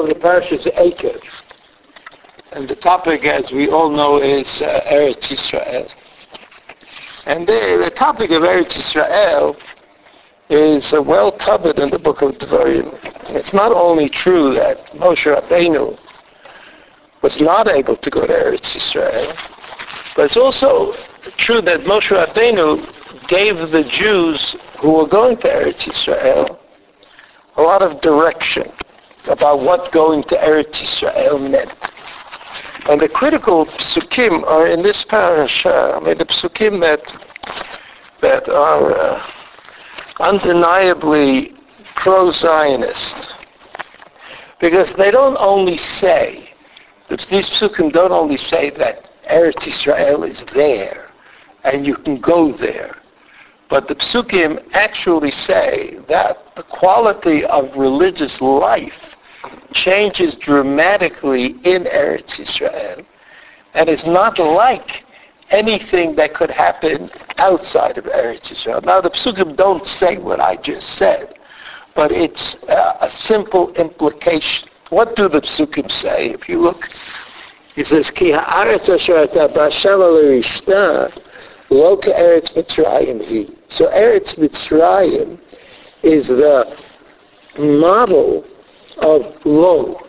of the parsha is Ekev. And the topic, as we all know, is uh, Eretz Israel. And the, the topic of Eretz Israel is uh, well covered in the book of Devarim. It's not only true that Moshe Rabbeinu was not able to go to Eretz Israel, but it's also true that Moshe Rabbeinu gave the Jews who were going to Eretz Israel a lot of direction about what going to Eretz Israel meant. And the critical psukim are in this parasha. I mean, the psukim that that are uh, undeniably pro-Zionist, because they don't only say these psukim don't only say that Eretz Israel is there and you can go there, but the psukim actually say that the quality of religious life changes dramatically in Eretz Israel and is not like anything that could happen outside of Eretz Israel. Now the psukim don't say what I just said, but it's uh, a simple implication. What do the psukim say? If you look, he says, Ki ha'aretz asher lo Eretz Mitzrayim. So Eretz Mitzrayim is the model of lo.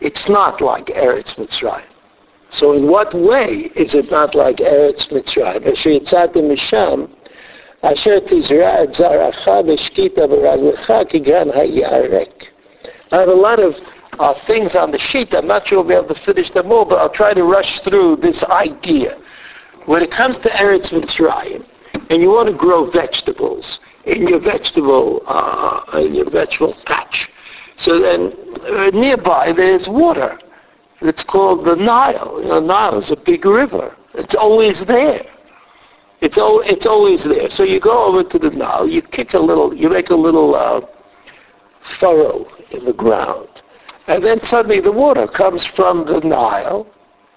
It's not like Eretz Mitzrayim. So in what way is it not like Eretz Mitzrayim? Asher yitzadim misham, asher tizra et zaracha v'shkita v'raglecha kigran ha'yarek. I have a lot of uh, things on the sheet. I'm not sure I'll be able to finish them all, but I'll try to rush through this idea. When it comes to Eretz Mitzrayim, and you want to grow vegetables in your vegetable uh, in your vegetable patch, so then uh, nearby there's water. It's called the Nile. You know, Nile is a big river. It's always there. It's, al- it's always there. So you go over to the Nile, you kick a little, you make a little uh, furrow in the ground, and then suddenly the water comes from the Nile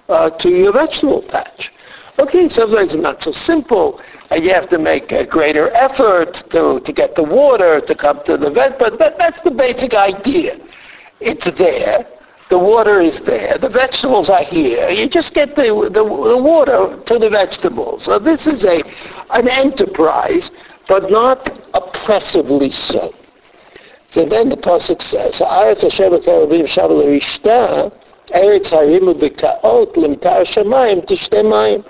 uh, to your vegetable patch. Okay, sometimes it's not so simple, and you have to make a greater effort to, to get the water to come to the veg, but that, that's the basic idea. It's there, the water is there. The vegetables are here. You just get the, the, the water to the vegetables. So this is a an enterprise, but not oppressively so. So then the pasuk says, "Haaretz Hashem Kerovim Shavu L'Rishta, Eretz Mayim."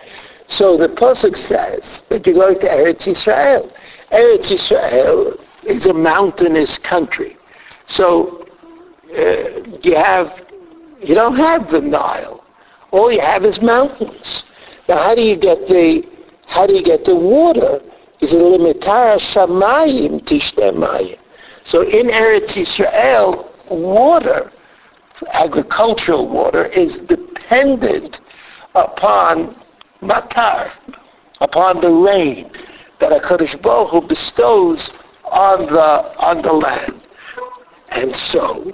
So the pasuk says that you're going to Eretz Israel. Eretz Israel is a mountainous country. So uh, you have you don't have the Nile. All you have is mountains. Now, how do you get the how do you get the water? Is it limitara shamayim tishnemayim? So in Eretz Israel, water, agricultural water, is dependent upon matar, upon the rain that HaKadosh Baruch Hu bestows on the on the land. And so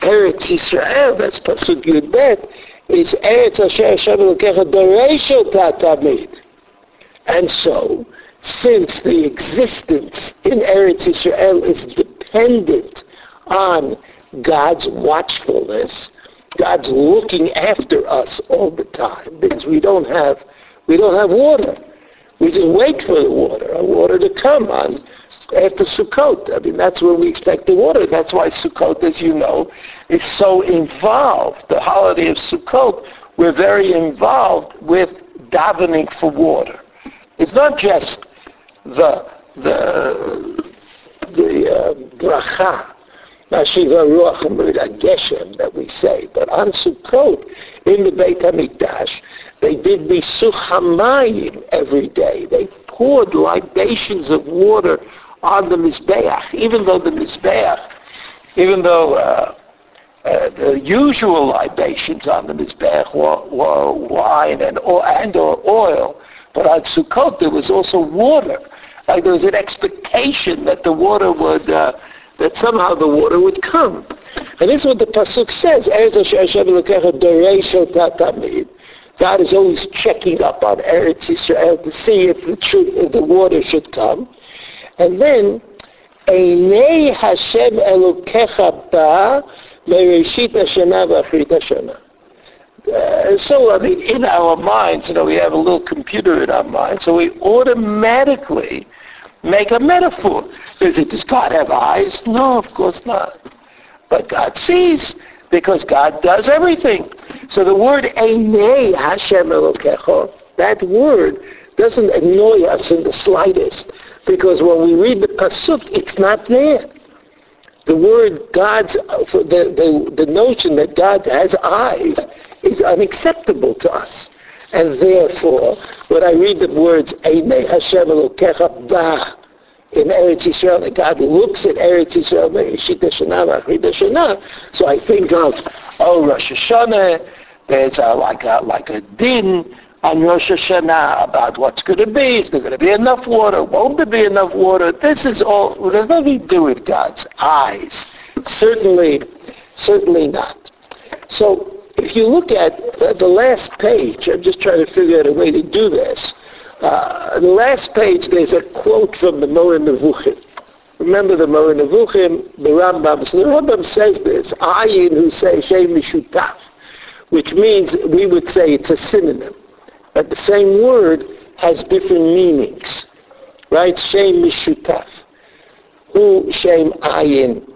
Eretz Yisrael, that's Pasuk Yud Bet, is Eretz Asher Hashem Elokecha Doresho Tamid. And so, since the existence in Eretz Yisrael is dependent on God's watchfulness, God's looking after us all the time, because we don't have we don't have water. We just wait for the water, a water to come on after Sukkot. I mean, that's when we expect the water. That's why Sukkot, as you know, is so involved. The holiday of Sukkot, we're very involved with davening for water. It's not just the the the uh, bracha, Nashiva Ruach Geshem that we say, but on Sukkot in the Beit Hamikdash, they did Nisuch Hamayim every day. They poured libations of water on the Mizbeach, even though the Mizbeach, even though uh, uh, the usual libations on the Mizbeach were, were wine and or, and or oil, but on Sukkot there was also water. Like there was an expectation that the water would, uh, that somehow the water would come. And this is what the Pasuk says, God is always checking up on Eretz Yisrael to see if the, truth, if the water should come. And then, Hashem Elokecha Ba Uh, so, I mean, in our minds, you know, we have a little computer in our mind, so we automatically make a metaphor. Does God have eyes? No, of course not. But God sees because God does everything. So the word Einei Hashem Elokecho, that word doesn't annoy us in the slightest because when we read the Pasuk, it's not there. The word God's, the, the, the notion that God has eyes is unacceptable to us. And therefore, when I read the words, Einei Hashem Elokecha Ba, in Eretz Yisrael, that God looks at Eretz Yisrael, so I think of, oh, Rosh Hashanah, there's a, like, a, like a din on Rosh Hashanah about what's going to be. Is there going to be enough water? Won't there be enough water? This is all, there's nothing to do with God's eyes. Certainly, certainly not. So if you look at the last page, I'm just trying to figure out a way to do this. Uh, the last page, there's a quote from the Moreh Nevuchim. Remember the Moreh Nevuchim, the Rambam. So the Rambam says this, Ayin who say Shem Mishutaf, which means we would say it's a synonym. But the same word has different meanings. Right? Shem Mishutaf. Who Shem Ayin.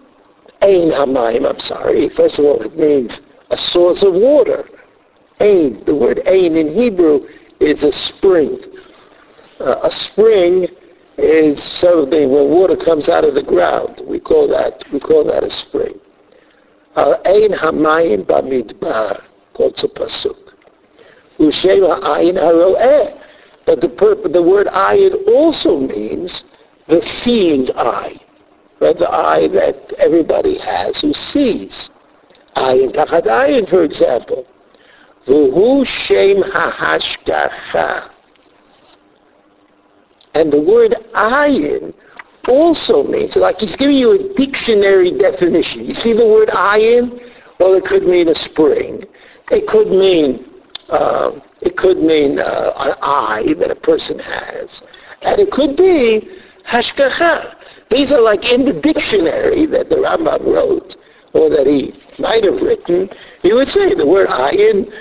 Ein Hamayim, I'm sorry. First of all, it means a source of water. Ain. the word Ain in Hebrew is a spring. Uh, a spring is something when water comes out of the ground. We call that we call that a spring. Ein hamayim bamidbar quotes a pasuk. Ushem. But the, the word ayin also means the seeing eye. Right? The eye that everybody has who sees. Ayin tachat ayin, for example. V'hu shem ha'hashgacha. And the word ayin also means, like he's giving you a dictionary definition. You see the word ayin? Well, it could mean a spring. It could mean, uh, it could mean uh, an eye that a person has. And it could be hashgacha. These are like in the dictionary that the Rambam wrote, or that he might have written, he would say the word ayin,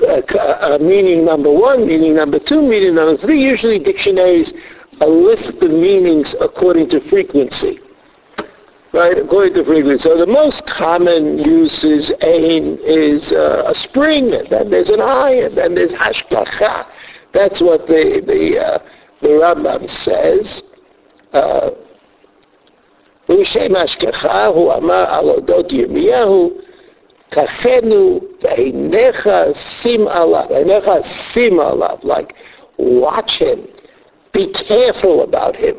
uh, uh, meaning number one, meaning number two, meaning number three. Usually dictionaries list the meanings according to frequency. Right, according to frequency. So the most common use is ain is uh, a spring, and then there's an eye, and then there's hashgacha. That's what the the uh, the Rambam says. Uh, שם השגחה, הוא אמר על אודות ירמיהו, כחנו ועיניך שים עליו, עיניך שים עליו, like watch him, be careful about him.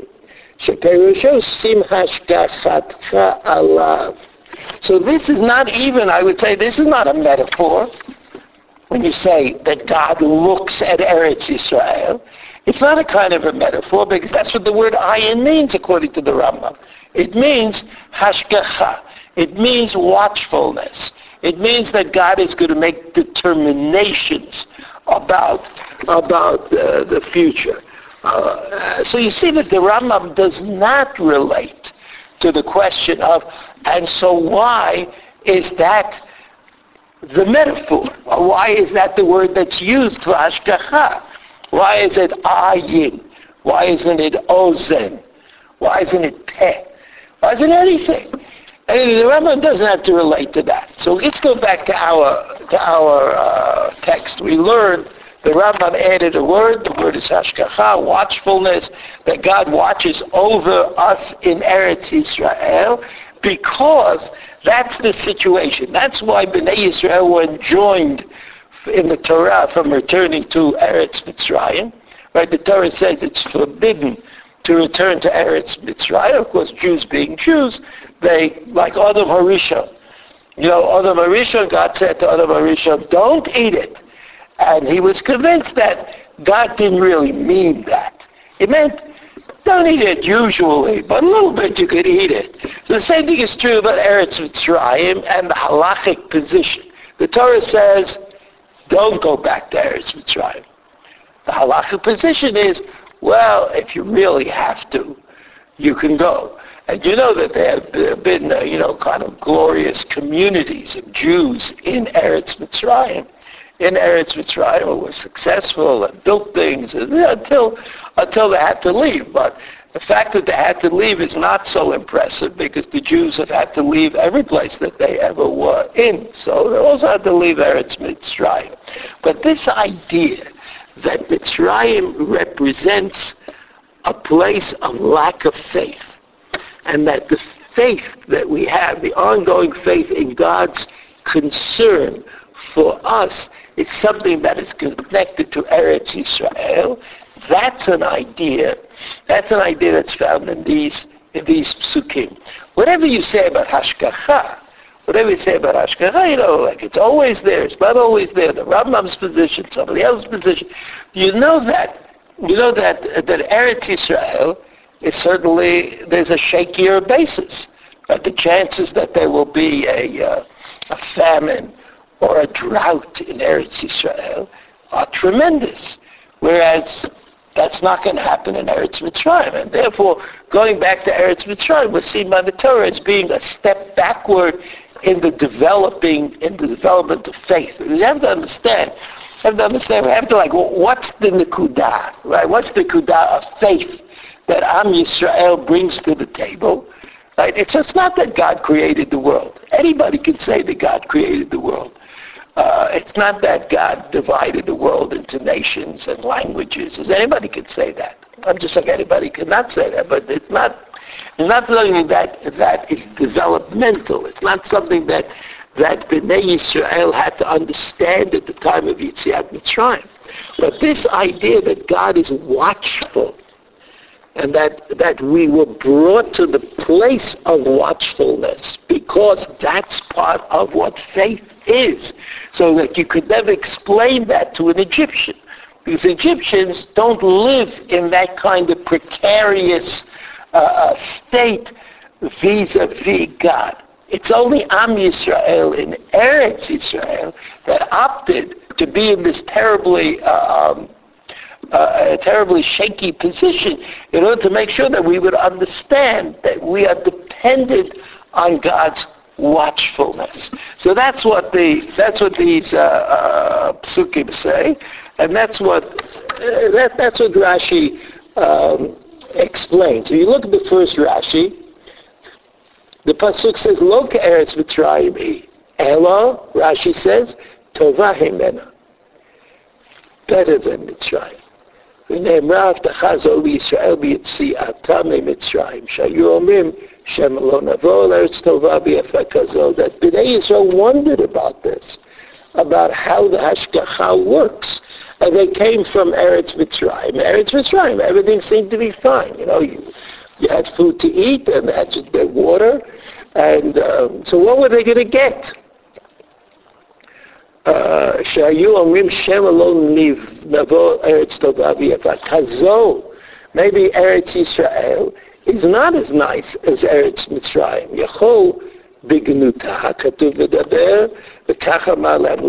So this is not even, I would say, this is not a metaphor. When you say that God looks at Eretz Israel, it's not a kind of a metaphor because that's what the word ayin means according to the Rambam. It means hashgacha. It means watchfulness. It means that God is going to make determinations about about uh, the future. Uh, so you see that the Rambam does not relate to the question of, and so why is that the metaphor? Why is that the word that's used for ashgacha? Why is it ayin? Why isn't it ozen? Why isn't it peh? It anything? And the Rambam doesn't have to relate to that. So let's go back to our to our uh, text. We learned the Rambam added a word. The word is hashgacha, watchfulness, that God watches over us in Eretz Israel because that's the situation. That's why Bnei Israel were enjoined in the Torah from returning to Eretz Mitzrayim. Right? The Torah says it's forbidden to return to Eretz Mitzrayim. Of course, Jews being Jews, they, like Adam Harishon, you know, Adam Harishon, God said to Adam Harishon, don't eat it. And he was convinced that God didn't really mean that. It meant don't eat it usually, but a little bit you could eat it. So the same thing is true about Eretz Mitzrayim and the halachic position. The Torah says, don't go back to Eretz Mitzrayim. The halachic position is, well, if you really have to, you can go. And you know that there have been, uh, you know, kind of glorious communities of Jews in Eretz Mitzrayim. In Eretz Mitzrayim were successful and built things until, until they had to leave. But the fact that they had to leave is not so impressive because the Jews have had to leave every place that they ever were in. So they also had to leave Eretz Mitzrayim. But this idea that Mitzrayim represents a place of lack of faith and that the faith that we have, the ongoing faith in God's concern for us is something that is connected to Eretz Israel. That's an idea. That's an idea that's found in these in these psukim. Whatever you say about hashgacha, whatever you say about hashgacha, you know, like it's always there. It's not always there. The Rambam's position, somebody else's position. You know that. You know that that Eretz Israel is certainly there's a shakier basis. But the chances that there will be a, uh, a famine or a drought in Eretz Israel are tremendous. Whereas that's not going to happen in Eretz Mitzrayim. And therefore, going back to Eretz Mitzrayim was seen by the Torah as being a step backward in the developing, in the development of faith. You have to understand, you have to understand, we have to like, what's the Nikudah, right? What's the Nikudah of faith that Am Yisrael brings to the table? Right? It's just not that God created the world. Anybody can say that God created the world. Uh, it's not that God divided the world into nations and languages. Anybody could say that. I'm just like anybody could not say that, but it's not. Not something that that is developmental. It's not something that that Bnei Yisrael had to understand at the time of Yetziat Mitzrayim. But this idea that God is watchful and that, that we were brought to the place of watchfulness because that's part of what faith is. So that you could never explain that to an Egyptian. Because Egyptians don't live in that kind of precarious uh, state vis-a-vis God. It's only Am Yisrael in Eretz Yisrael that opted to be in this terribly uh, um, uh, terribly shaky position in order to make sure that we would understand that we are dependent on God's watchfulness. So that's what the that's what these uh, uh, psukim say, and that's what uh, that, that's what Rashi um, explains. So you look at the first Rashi. The pasuk says, "Lo eretz mitzrayim Elo, Rashi says, "Tova himena." Better than Mitzrayim. ונאמרה הבטחה זו לישראל ביציאתה ממצרים, שהיו אומרים שמא לא נבוא לארץ טובה ויפה כזו, that Bnei Yisrael wondered about this, about how the Hashgacha works. And they came from Eretz Mitzrayim. Eretz Mitzrayim, everything seemed to be fine. You know, you, you had food to eat and had water. And um, so what were they going to get? שהיו אומרים שם לא נבוא ארץ טובה ויפה. כזו, maybe ארץ ישראל is not as nice as ארץ מצרים. יכול בגנותה, כתוב ודבר, V'kacha ma'alem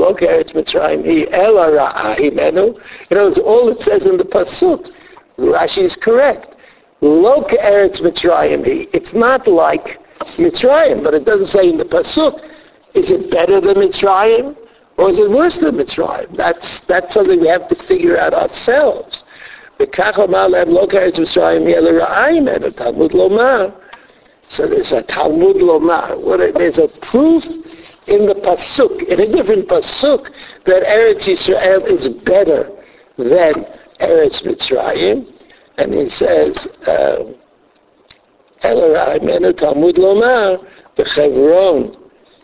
all it says in the Pasuk, Rashi is correct. Lo keretz Mitzrayim. It's not like Mitzrayim, but it doesn't say in the Pasuk, is it better than Mitzrayim? Or is it worse than Mitzrayim? That's, that's something we have to figure out ourselves. So there's a Talmud Lomar. What, there's a proof in the Pasuk, in a different Pasuk, that Eretz Yisrael is better than Eretz Mitzrayim. And he says, El Talmud Lomar, בחברון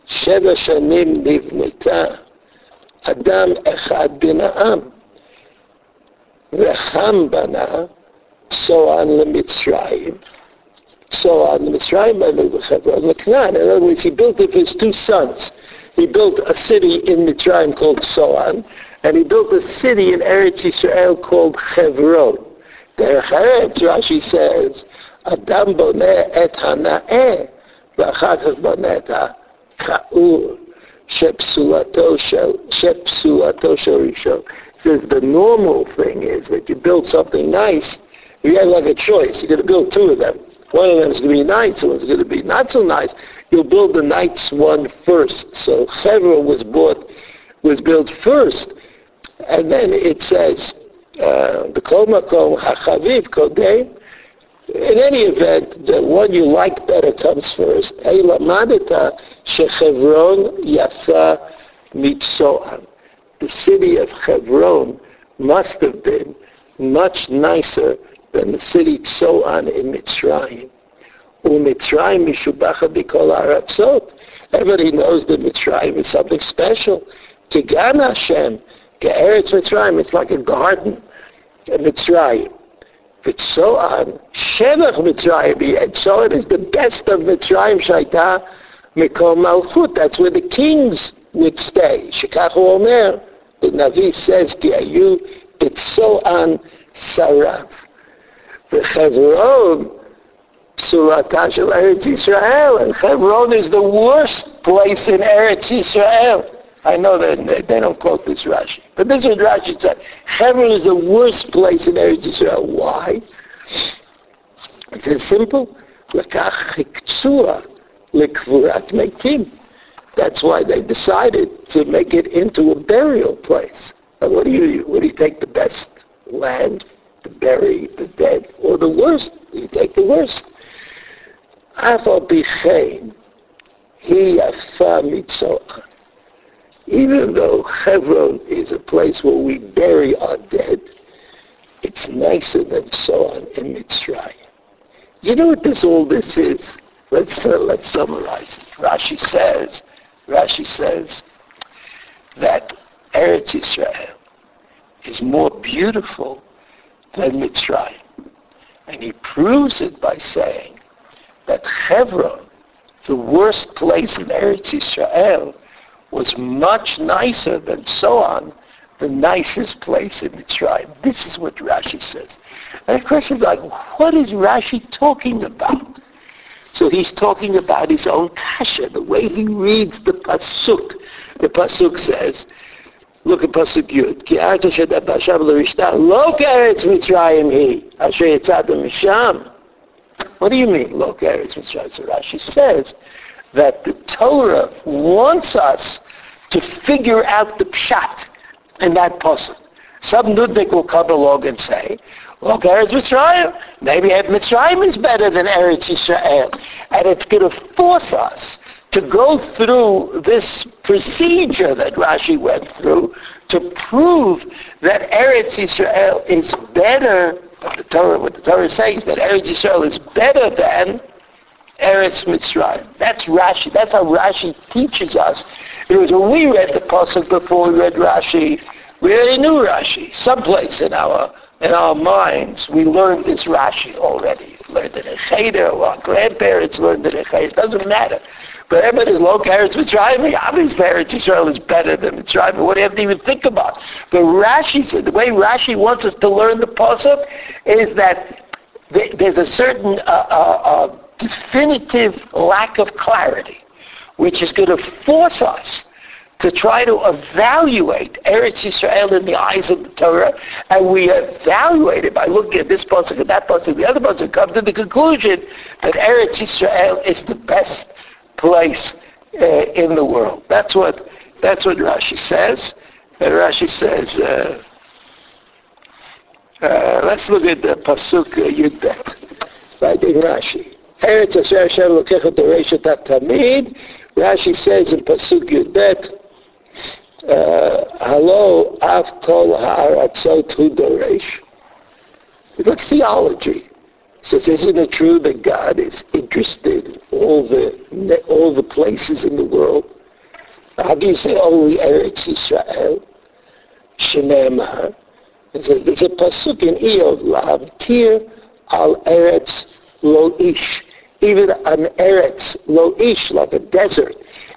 שבע שנים נבנתה אדם אחד בן העם, וחם בנה צוען למצרים, so on the Mitzrayim, on the Canaan. In other words, he built with his two sons. He built a city in Mitzrayim called Soan, and he built a city in Eretz Yisrael called Hebron. There, Eretz, Rashi says, Adam boneh et hanaeh, v'achakach boneh et ha'ka'ur, shepsuato shel rishon. says the normal thing is that you build something nice, you have like a choice. You're going to build two of them. One of them is going to be nice, one's going to be not so nice. You'll build the nice one first. So Hebron was bought, was built first. And then it says, uh, the Kol Makom HaChaviv Kodem, in any event, the one you like better comes first. Hey, lamadeta shechevron yafa mitzoan. The city of Hebron must have been much nicer than the city Tzoan in Mitzrayim. Umitzrayim mishubacha bikol aratzot. Everybody knows that Mitzrayim is something special. Kigan Hashem, Ge'eretz Mitzrayim, it's like a garden. Mitzrayim. Vitzoan, Shevach Mitzrayim, and so it is the best of Mitzrayim Shaita Mikol Malchut. That's where the kings would stay. Shikachu Omer, the Navi says, Ki ayu Vitzoan Sarav. V'Chevron, Surata Shel Eretz Yisrael, and Hebron is the worst place in Eretz Israel. I know that they don't quote this Rashi. But this is what Rashi said. Hebron is the worst place in Eretz Israel. Why? He says simple. That's why they decided to make it into a burial place. And what do you what do you take the best land to bury the dead or the worst? You take the worst. Afal bichein, he afa mitzoah. Even though Hebron is a place where we bury our dead, it's nicer than Soan in Mitzrayim. You know what this all this is? Let's uh, let's summarize it. Rashi says, Rashi says that Eretz Israel is more beautiful than Mitzrayim, and he proves it by saying that Hebron, the worst place in Eretz Israel, was much nicer than Soan, the nicest place in Mitzrayim. This is what Rashi says. And the question is like, what is Rashi talking about? So he's talking about his own kasha, the way he reads the pasuk. The pasuk says, look at pasuk yud. Ki arza sheda bashav l'rishta lo keretz Mitzrayim hi asher yitzad misham. What do you mean, lo keretz Mitzrayim? So Rashi says that the Torah wants us to figure out the pshat in that puzzle. Some Nudnik will come along and say, well, Eretz Mitzrayim, maybe Eretz Mitzrayim is better than Eretz Yisrael. And it's going to force us to go through this procedure that Rashi went through to prove that Eretz Yisrael is better, the Torah, what the Torah says, that Eretz Yisrael is better than Eretz Mitzrayim. That's Rashi. That's how Rashi teaches us. It was when we read the Pasuk before we read Rashi, we already knew Rashi. Someplace in our in our minds, we learned this Rashi already. We learned it in Cheder, or our grandparents learned it in Cheder. It doesn't matter. But everybody's low Eretz Mitzrayim. Obviously, Eretz Israel is better than Mitzrayim. What do you have to even think about? But Rashi said, the way Rashi wants us to learn the Pasuk is that there's a certain uh, uh, uh, definitive lack of clarity, which is going to force us to try to evaluate Eretz Yisrael in the eyes of the Torah, and we evaluate it by looking at this pasuk and that pasuk, the other pasuk, come to the conclusion that Eretz Yisrael is the best place uh, in the world. That's what that's what Rashi says. And Rashi says, uh, uh, let's look at the pasuk uh, Yudbet, right in Rashi. Eretz Hashem Lokechet Doreshet Tamid. Rashi says in Pasuk Yudbet, Halo Av Kol Ha'aratzot Hu Doresh. Look theology. Says, isn't it true that God is interested in all the all the places in the world? How do you say only Eretz Yisrael? Shneimar. There's a pasuk in Iyov, Lav Tir al Eretz Lo Ish even an eretz, lo ish, like a desert,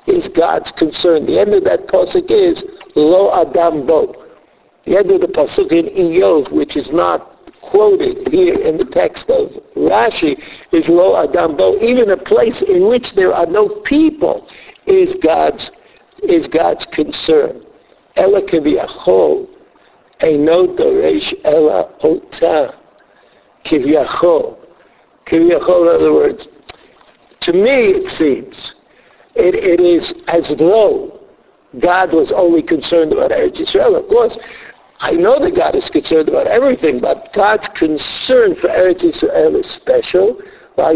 is God's concern. The end of that pasuk is lo adam bo. The end of the pasuk in Iyov, which is not quoted here in the text of Rashi, is lo adam bo. Even a place in which there are no people is God's is God's concern. Ela kiviyachol, eino doresh ela ota, kiviyachol. in other words, to me it seems, it, it is as though God was only concerned about Eretz Yisrael. Of course, I know that God is concerned about everything, but God's concern for Eretz Yisrael is special. What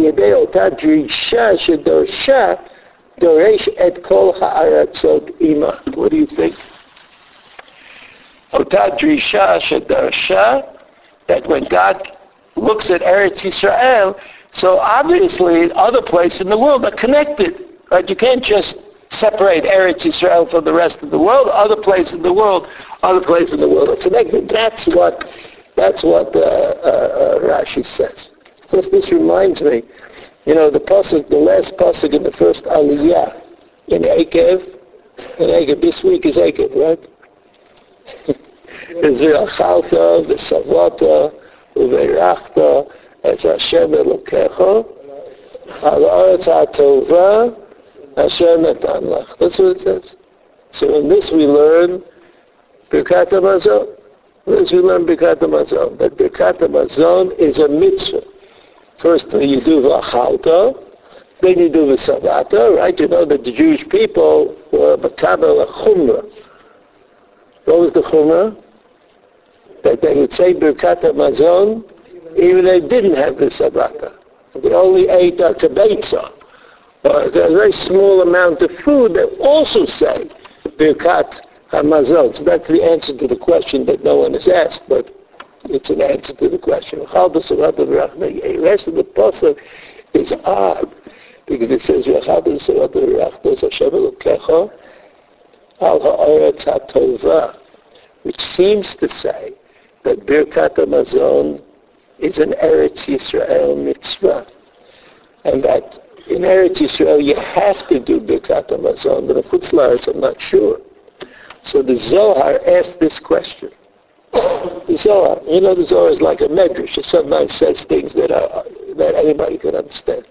do you think? that when God looks at Eretz Yisrael, so obviously other places in the world are connected. Right? You can't just separate Eretz Yisrael from the rest of the world. Other places in the world, other places in the world are connected. That's what that's what uh, uh, uh, Rashi says. So this reminds me, you know, the pasuk, the last pasuk in the first Aliyah in Ekev, in Ekev. This week is Ekev, right? is v'achalta v'savata uveirachta et Hashem Elokecha al ha'aretz ha'tova Hashem natan lach. That's what it says. So in this we learn Birkat HaMazon. This we learn Birkat HaMazon. That Birkat HaMazon is a mitzvah. First you do v'achalta, then you do the v'savata, right? You know that the Jewish people were makabel chumrah. What was the chumrah? that they would say Birkat Mazon even they didn't have the sabata. They only ate a tabetza, a very small amount of food, they also say Birkat Hamazon. So that's the answer to the question that no one has asked, but it's an answer to the question. The rest of the pasuk is odd because it says which seems to say that Birkat Hamazon is an Eretz Yisrael mitzvah. And that in Eretz Yisrael you have to do Birkat Hamazon, but in Chutz I'm not sure. So the Zohar asked this question. The Zohar, you know the Zohar is like a medrash. It sometimes says things that are, that anybody can understand.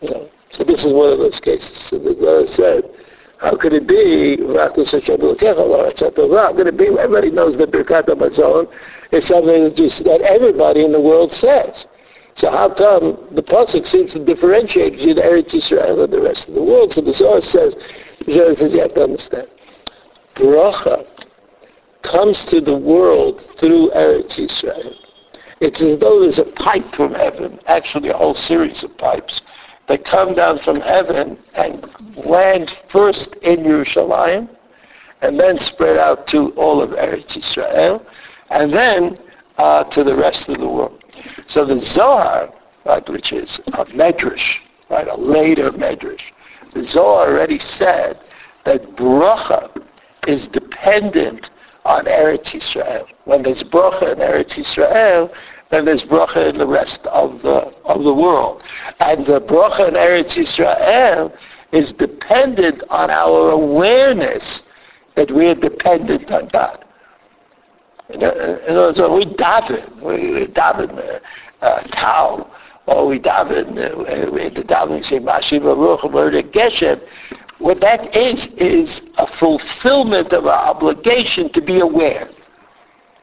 You know? So this is one of those cases. So the Zohar said, how could it be? How could it be? Everybody knows that Birkat Hamazon is something that, just, that everybody in the world says. So how come the pasuk seems to differentiate between Eretz Yisrael and the rest of the world? So the Zohar says, the Zohar says you have to understand. Bracha comes to the world through Eretz Yisrael. It's as though there's a pipe from heaven, actually a whole series of pipes, that come down from heaven and land first in Yerushalayim and then spread out to all of Eretz Israel and then uh, to the rest of the world. So the Zohar, right, which is a medrash, right, a later medrash, the Zohar already said that bracha is dependent on Eretz Israel. When there's bracha in Eretz Israel, then there's bracha in the rest of the of the world. And the bracha in Eretz Yisrael is dependent on our awareness that we are dependent on God. In other words, we daven, we, daven uh, uh, Tau, or we daven, uh, we the davening say Mashiva Ruch Geshem, what that is, is a fulfillment of our obligation to be aware.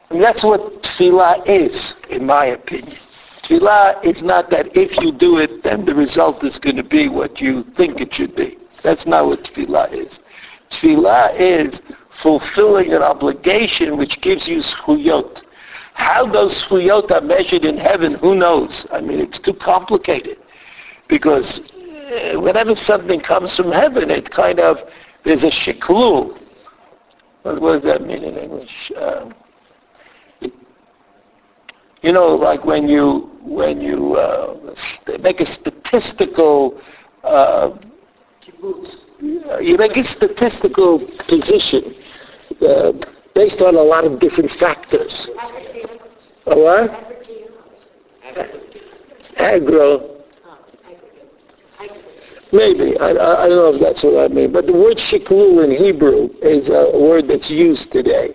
And that's what tefillah is, in my opinion. Tefillah is not that if you do it, then the result is going to be what you think it should be. That's not what tefillah is. Tefillah is fulfilling an obligation which gives you schuyot. How those schuyot are measured in heaven, who knows? I mean, it's too complicated. Because uh, whenever something comes from heaven, it kind of, there's a shiklu. What, what does that mean in English? Um, you know, like when you when you uh, make a statistical uh, you make a statistical position uh, based on a lot of different factors. A what? Agro. Maybe. I, I, don't know if that's what I mean. But the word shiklu in Hebrew is a word that's used today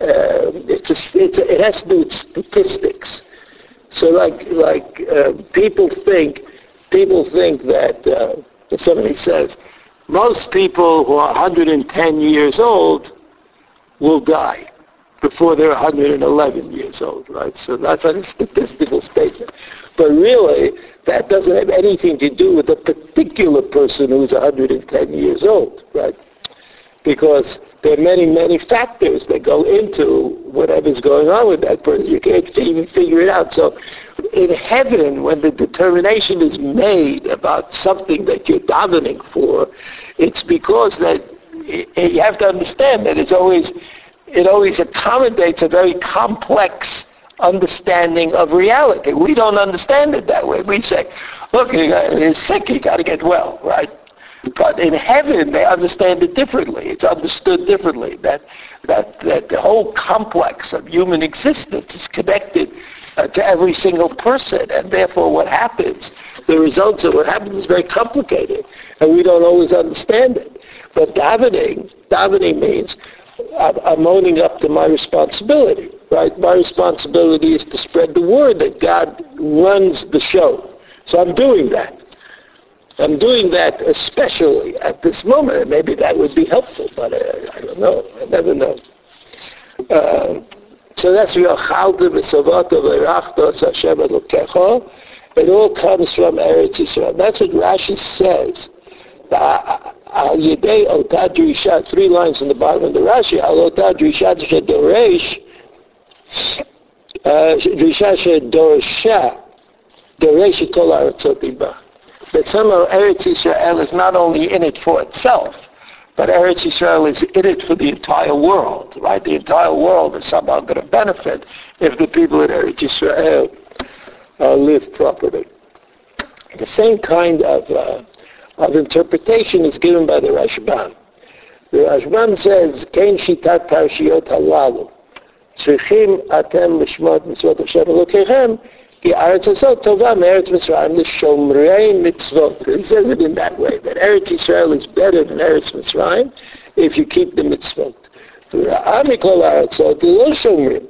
uh, it's a, it's a, it has to do with statistics. So like like uh, people think people think that uh, somebody says most people who are 110 years old will die. before they're 111 years old, right? So that's a statistical statement. But really, that doesn't have anything to do with a particular person who's 110 years old, right? Because there are many, many factors that go into whatever's going on with that person. You can't even figure it out. So in heaven, when the determination is made about something that you're davening for, it's because that you have to understand that it's always it always accommodates a very complex understanding of reality. We don't understand it that way. We say, look, he's sick, he got to get well, right? But in heaven, they understand it differently. It's understood differently. That, that, that the whole complex of human existence is connected uh, to every single person. And therefore what happens, the results of what happens is very complicated. And we don't always understand it. But davening, davening means I'm owning up to my responsibility, right? My responsibility is to spread the word that God runs the show. So I'm doing that. I'm doing that especially at this moment. Maybe that would be helpful, but uh, I don't know. I never know. Uh, so that's V'yochalta v'savata v'rachtos Hashem Elokecha. It all comes from Eretz Yisrael. That's what Rashi says. Yedei Ota Drisha, three lines in the bottom of the Rashi, Al Ota Drisha Shedoresh, Drisha Shedoresha, Doresh Kol Aratzot Iba That somehow Eretz Yisrael is not only in it for itself, but Eretz Yisrael is in it for the entire world, right? The entire world is somehow going to benefit if the people in Eretz Yisrael uh, live properly. The same kind of uh, of interpretation is given by the Rashbam. The Rashbam says, "Kein shitat parshiyot halalu, צריכים אתם לשמות מצוות השם אלוקיכם, כי הארץ הזאת טובה מארץ מצרים לשומרי מצוות. He says it in that way, that Eretz Israel is better than Eretz Mitzrayim if you keep the mitzvot. וראה מכל הארצות לא שומרים,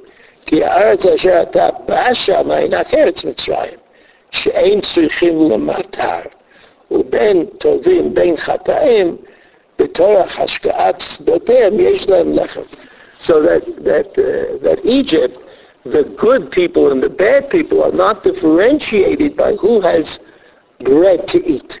כי הארץ אשר אתה בא שם אינה כארץ מצרים, שאין צריכים למטר. ובין טובים, בין חטאים, בתורך השקעת שדותיהם יש להם לחם. So that, that, uh, that Egypt, the good people and the bad people are not differentiated by who has bread to eat.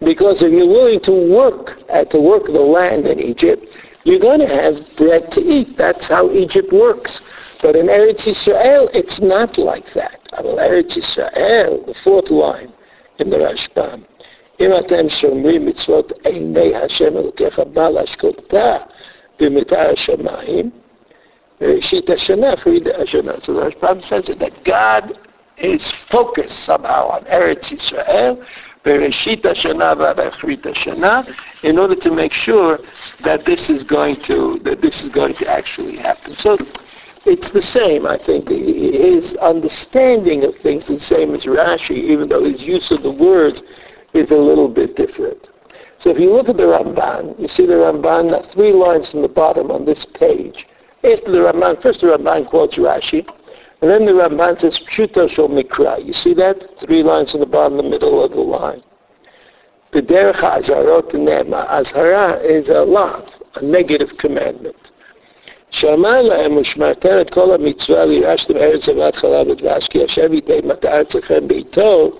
Because if you're willing to work, at to work the land in Egypt, you're going to have bread to eat. That's how Egypt works. But in Eretz Yisrael, it's not like that. Well, Eretz Yisrael, the fourth line in the Rashbam, אם אתם שומרים מצוות עיני השם אלוקיך בא להשקותה במטר השמיים, Shita Shana, Frida Shana. So the Rashbam says that God is focused somehow on Eretz Yisrael, Bereshita Shana V'Achrita Shana, in order to make sure that this is going to that this is going to actually happen. So it's the same, I think. His understanding of things the same as Rashi, even though his use of the words is a little bit different. So if you look at the Ramban, you see the Ramban three lines from the bottom on this page. After the Ramban, first the Ramban quotes Rashi, and then the Ramban says, Pshuto Shel Mikra. You see that? Three lines in the bottom, the middle of the line. The Derech HaAzharot Nema. Azhara is a law, a negative commandment. שאמר להם, ושמרתם את כל המצווה וירשתם ארץ זבת חלב ודבש, כי השם ייתן את ארצכם בעיתו,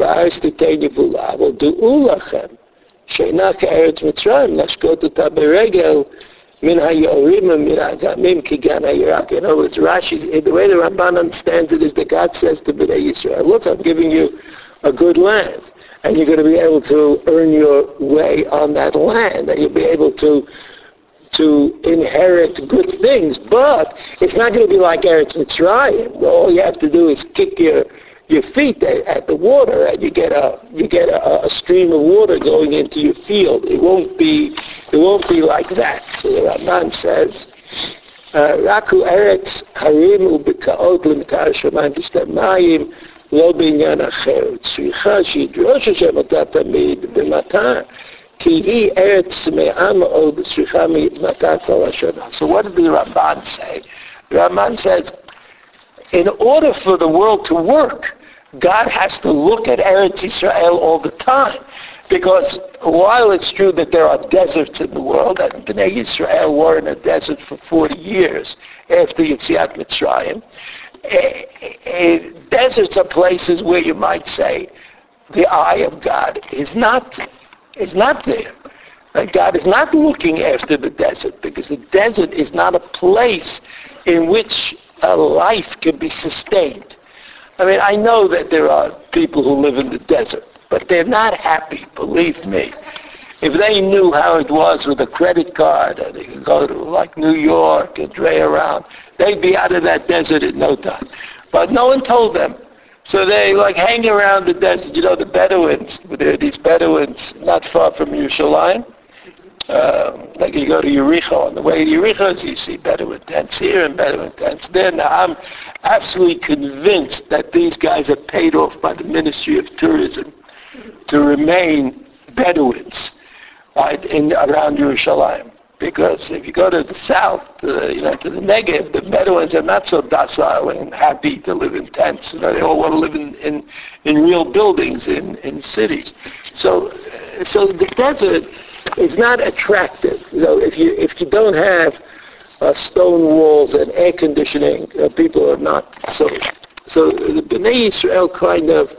והארץ תיתן יבולה, אבל דעו לכם שאינה כארץ מצרים, להשקות אותה ברגל min hayorim min ha'gamim kigan hayirach. In other words, Rashi, the way the Ramban understands it is that God says to Bnei Yisrael, look, I'm giving you a good land, and you're going to be able to earn your way on that land, and you'll be able to to inherit good things, but it's not going to be like Eretz Mitzrayim. All you have to do is kick your your feet at, at the water and you get a you get a, a, stream of water going into your field. It won't be it won't be like that. So the Ramban says, Raku eretz harim ubikaot limitar shamayim tishtamayim lo binyan acher. Tzricha שידרוש השם אותה תמיד במטר, כי היא ארץ צמאה מאוד וצריכה מטר כל השנה. So what did the Ramban say? The Ramban says, in order for the world to work, God has to look at Eretz Israel all the time. Because while it's true that there are deserts in the world, and Bnei Israel were in a desert for 40 years after Yetziat Mitzrayim, eh, eh, deserts are places where you might say the eye of God is not, is not there. God is not looking after the desert because the desert is not a place in which a life can be sustained. I mean, I know that there are people who live in the desert, but they're not happy, believe me. If they knew how it was with a credit card and they could go to like New York and dray around, they'd be out of that desert in no time. But no one told them. So they like hang around the desert. You know, the Bedouins, there are these Bedouins not far from Yerushalayim um, like you go to Yericho, on the way to Yericho, you see Bedouin tents here and Bedouin tents there. Now, I'm absolutely convinced that these guys are paid off by the Ministry of Tourism to remain Bedouins right, in, around Jerusalem. Because if you go to the south, uh, you know, to the Negev, the Bedouins are not so docile and happy to live in tents. You know, they all want to live in, in, in real buildings in, in cities. So, uh, so the desert is not attractive. You know, if you if you don't have uh, stone walls and air conditioning, uh, people are not so. So the Bnei Israel kind of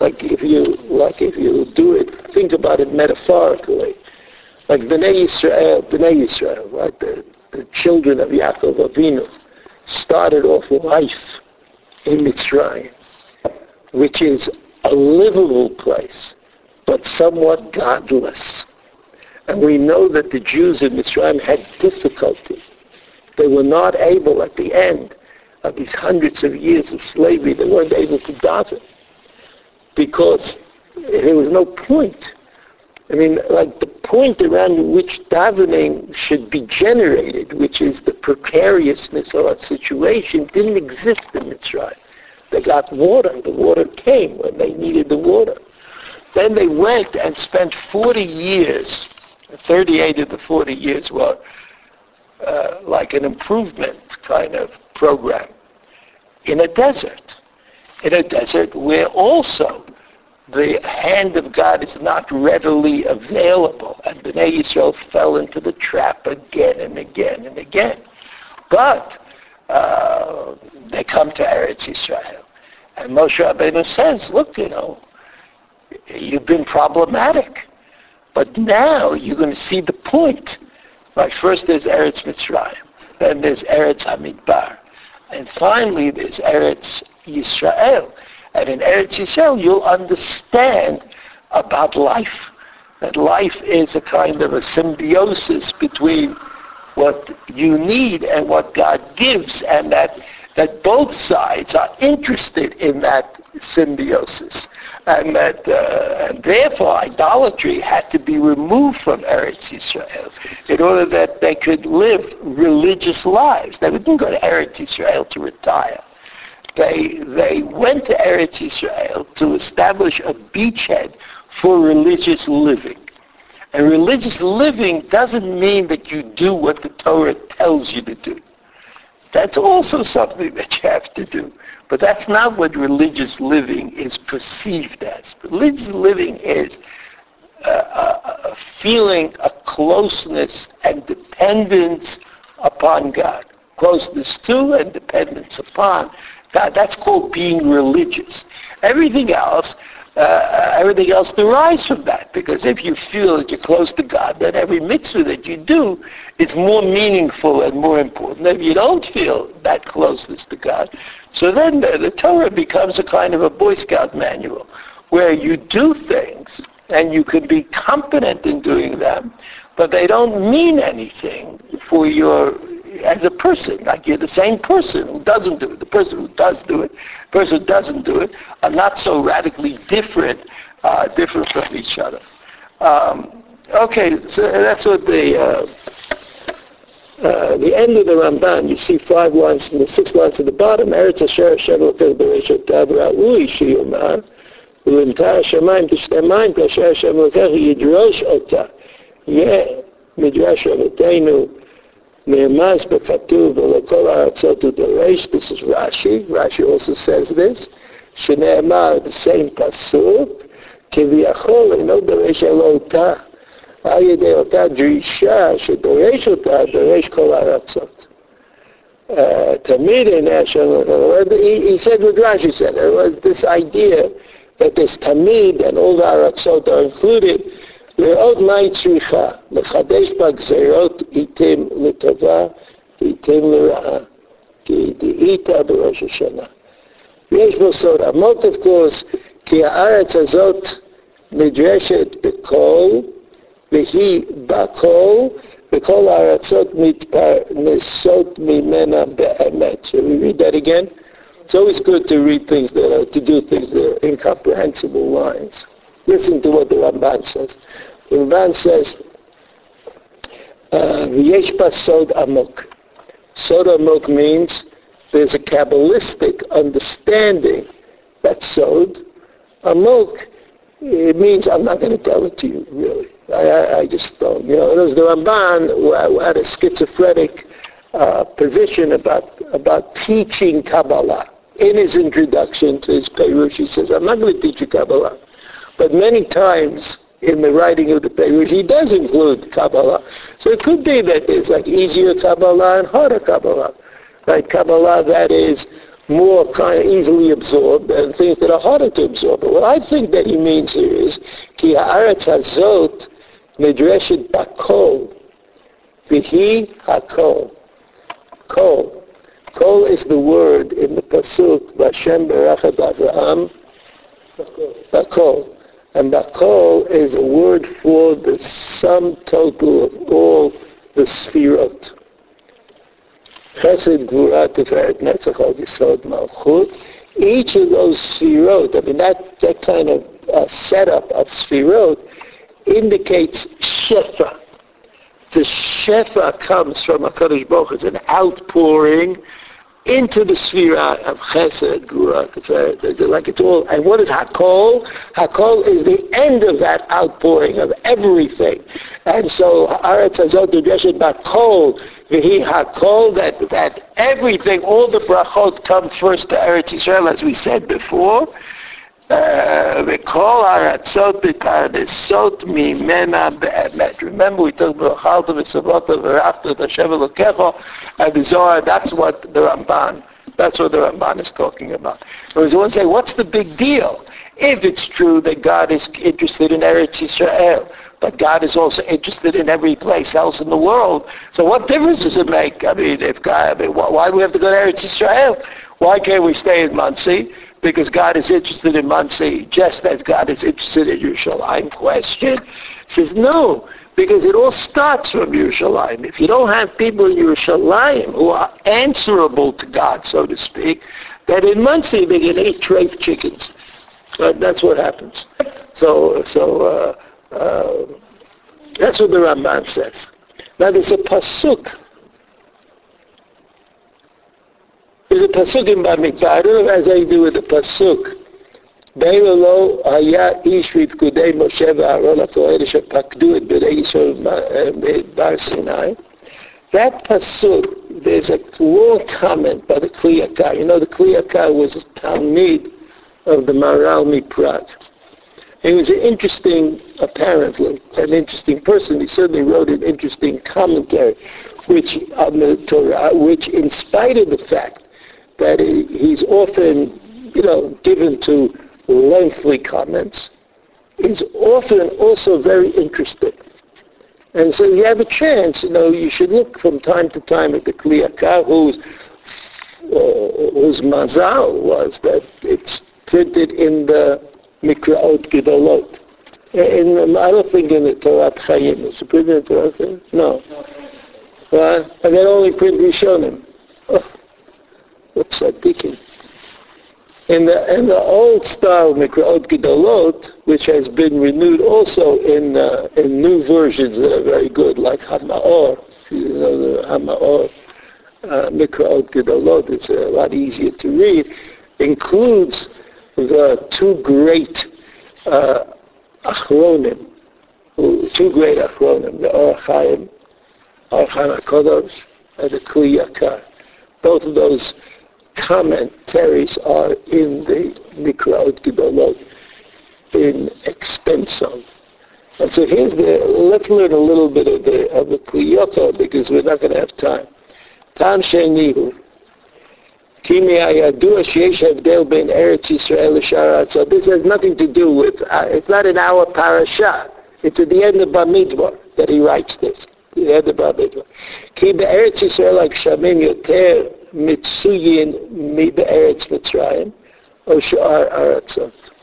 like if you like if you do it, think about it metaphorically. Like Bnei Israel, Bnei Israel, right? The, the children of Yaakov Avinu started off life in Mitzrayim, which is a livable place, but somewhat godless. And we know that the Jews in Mitzrayim had difficulty. They were not able at the end of these hundreds of years of slavery, they weren't able to daven because there was no point. I mean, like the point around which davening should be generated, which is the precariousness of a situation, didn't exist in Mitzrayim. They got water. The water came when they needed the water. Then they went and spent 40 years 38 of the 40 years were uh, like an improvement kind of program in a desert. In a desert where also the hand of God is not readily available. And Bnei Yisrael fell into the trap again and again and again. But uh, they come to Eretz Yisrael. And Moshe Rabbeinu says, look, you know, you've been problematic. But now you're going to see the point. Right? First there's Eretz Mitzrayim. Then there's Eretz Hamidbar. And finally there's Eretz Yisrael. And in Eretz Yisrael you'll understand about life. That life is a kind of a symbiosis between what you need and what God gives. And that, that both sides are interested in that symbiosis and that uh, and therefore idolatry had to be removed from Eretz Yisrael in order that they could live religious lives. They didn't go to Eretz Yisrael to retire. They they went to Eretz Yisrael to establish a beachhead for religious living. And religious living doesn't mean that you do what the Torah tells you to do. That's also something that you have to do. But that's not what religious living is perceived as. Religious living is a, a, a feeling a closeness and dependence upon God. Closeness to and dependence upon God. That's called being religious. Everything else uh, everything else derives from that. Because if you feel that you're close to God, then every mitzvah that you do is more meaningful and more important. If you don't feel that closeness to God, so then the, the Torah becomes a kind of a Boy Scout manual where you do things and you can be competent in doing them, but they don't mean anything for your as a person. Like you're the same person who doesn't do it. The person who does do it, the person who doesn't do it, are not so radically different, uh, different from each other. Um, okay, so that's what the uh, uh, the end of the Ramban. You see five lines and the six lines at the bottom. Eretz Asher Shemelokes Bereishet Tavra Uli Shiyomar Ulimtar Shemaim Tishemaim Kasher Shemelokes Yidrosh Ota Yeh Midrash Avotenu מדרש אבותינו נאמץ בכתוב ולכל הארצות הוא דורש, this is Rashi, Rashi also says this, שנאמר the same פסוק, כביכול אינו דורש אלא אותה, על ידי אותה דרישה שדורש אותה, דורש כל הארצות. Uh, תמיד עיני השם, he, he said what Rashi said, it was this idea that this tamid and all the aratzot are included, לראות מהי צריכה, לחדש בה גזירות איתם לטובה ואיתם לרעה, כי דאיתה בראש השנה. ויש בו סוד עמוק, of course, כי הארץ הזאת נדרשת בכל, והיא בכל, וכל הארצות מתפרנסות ממנה באמת. Shall we read that again? It's always good to read things that are, to do things that are incomprehensible lines. Listen to what the Ramban says. Ramban says, V'yesh uh, sod amok. Sod amok means there's a Kabbalistic understanding that sod. Amok, it means I'm not going to tell it to you, really. I, I, I just don't. You know, there's the Ramban had a schizophrenic uh, position about about teaching Kabbalah. In his introduction to his Perush, he says, I'm not going to teach you Kabbalah. But many times in the writing of the Perush, he does include Kabbalah. So it could be that there's like easier Kabbalah and harder Kabbalah. Right? Kabbalah that is more kind of easily absorbed and things that are harder to absorb. But what I think that he means here is Ki ha'aretz hazot medreshet bakol v'hi hakol. Kol. Kol is the word in the Pasuk, Vashem Berachat Avraham, Bakol. And Bakol is a word for the sum total of all the Sfirot. Chesed, Gvura, Tiferet, Netzach, Yisod, Malchut. Each of those Sfirot, I mean that, that kind of uh, setup of Sfirot indicates Shefa. The Shefa comes from HaKadosh Baruch It's an outpouring into the sphere of Chesed, Gvura, like it's all. And what is Hakol? Hakol is the end of that outpouring of everything. And so Aretz Hazot Dreshet Bakol, Vihi Hakol, that, that everything, all the brachot come first to Eretz Israel, as we said before. וכל הארצות בקרדסות ממנה באמת. Remember we took the וסבלות ורבת את השם אלוקיך, and the Zohar, that's what the Ramban, that's what the Ramban is talking about. So as one say, what's the big deal? If it's true that God is interested in Eretz Yisrael, but God is also interested in every place else in the world. So what difference does it make? I mean, if God, I mean, why do we have to go to Eretz Yisrael? Why can't we stay in Monsey? Because God is interested in Monsey just as God is interested in Yerushalayim question? He says, no, because it all starts from Yerushalayim. If you don't have people in Yerushalayim who are answerable to God, so to speak, then in Monsey they can eat trafe chickens. But that's what happens. So, so uh, uh, that's what the Ramban says. Now there's a pasuk There's a pasuk in Bamidbar. I don't know it has anything to do with the pasuk. Beilolo haya ish v'pkudei Moshe v'Aaron HaKohen et b'nei Yisrael eh, bar Sinai. That pasuk, there's a long comment by the Kli Yakar. You know, the Kli Yakar was a Talmid of the Maharal MiPrag. He was an interesting, apparently, an interesting person. He certainly wrote an interesting commentary, which on the Torah, which in spite of the fact that he, he's often, you know, given to lengthy comments. He's often also very interesting. And so you have a chance, you know, you should look from time to time at the Kli Yakar, whose, uh, whose mazal was that it's printed in the Mikraot Gedolot. In, I don't think in the Torat Chaim. Is it printed in the Torat Chaim? No. Well, and they only print Rishonim. With tzaddikim. In the, in the old style Mikraot Gedolot, which has been renewed also in, uh, in new versions that are very good, like Hamaor, you know, the Hamaor uh, Mikraot Gedolot, it's a lot easier to read, includes the two great uh, Achronim, two great Achronim, the Or Chaim, Or and the Kli Yakar. Both of those commentaries are in the Mikraot Gedolot. in expensive. And so here's the, let's learn a little bit of the, of the Kliyota because we're not going to have time. Tam Shenihu. Kimi Ayadua Sheesh Evdel Ben Eretz Yisrael So this has nothing to do with, uh, it's not in our parasha. It's at the end of Bamidbar that he writes this. The end of Bamidbar. Ki Be'eretz Yisrael like Shamim Yoter Mitsuyin Mi Be'eretz Mitzrayim. O Sha'ar Aratzot.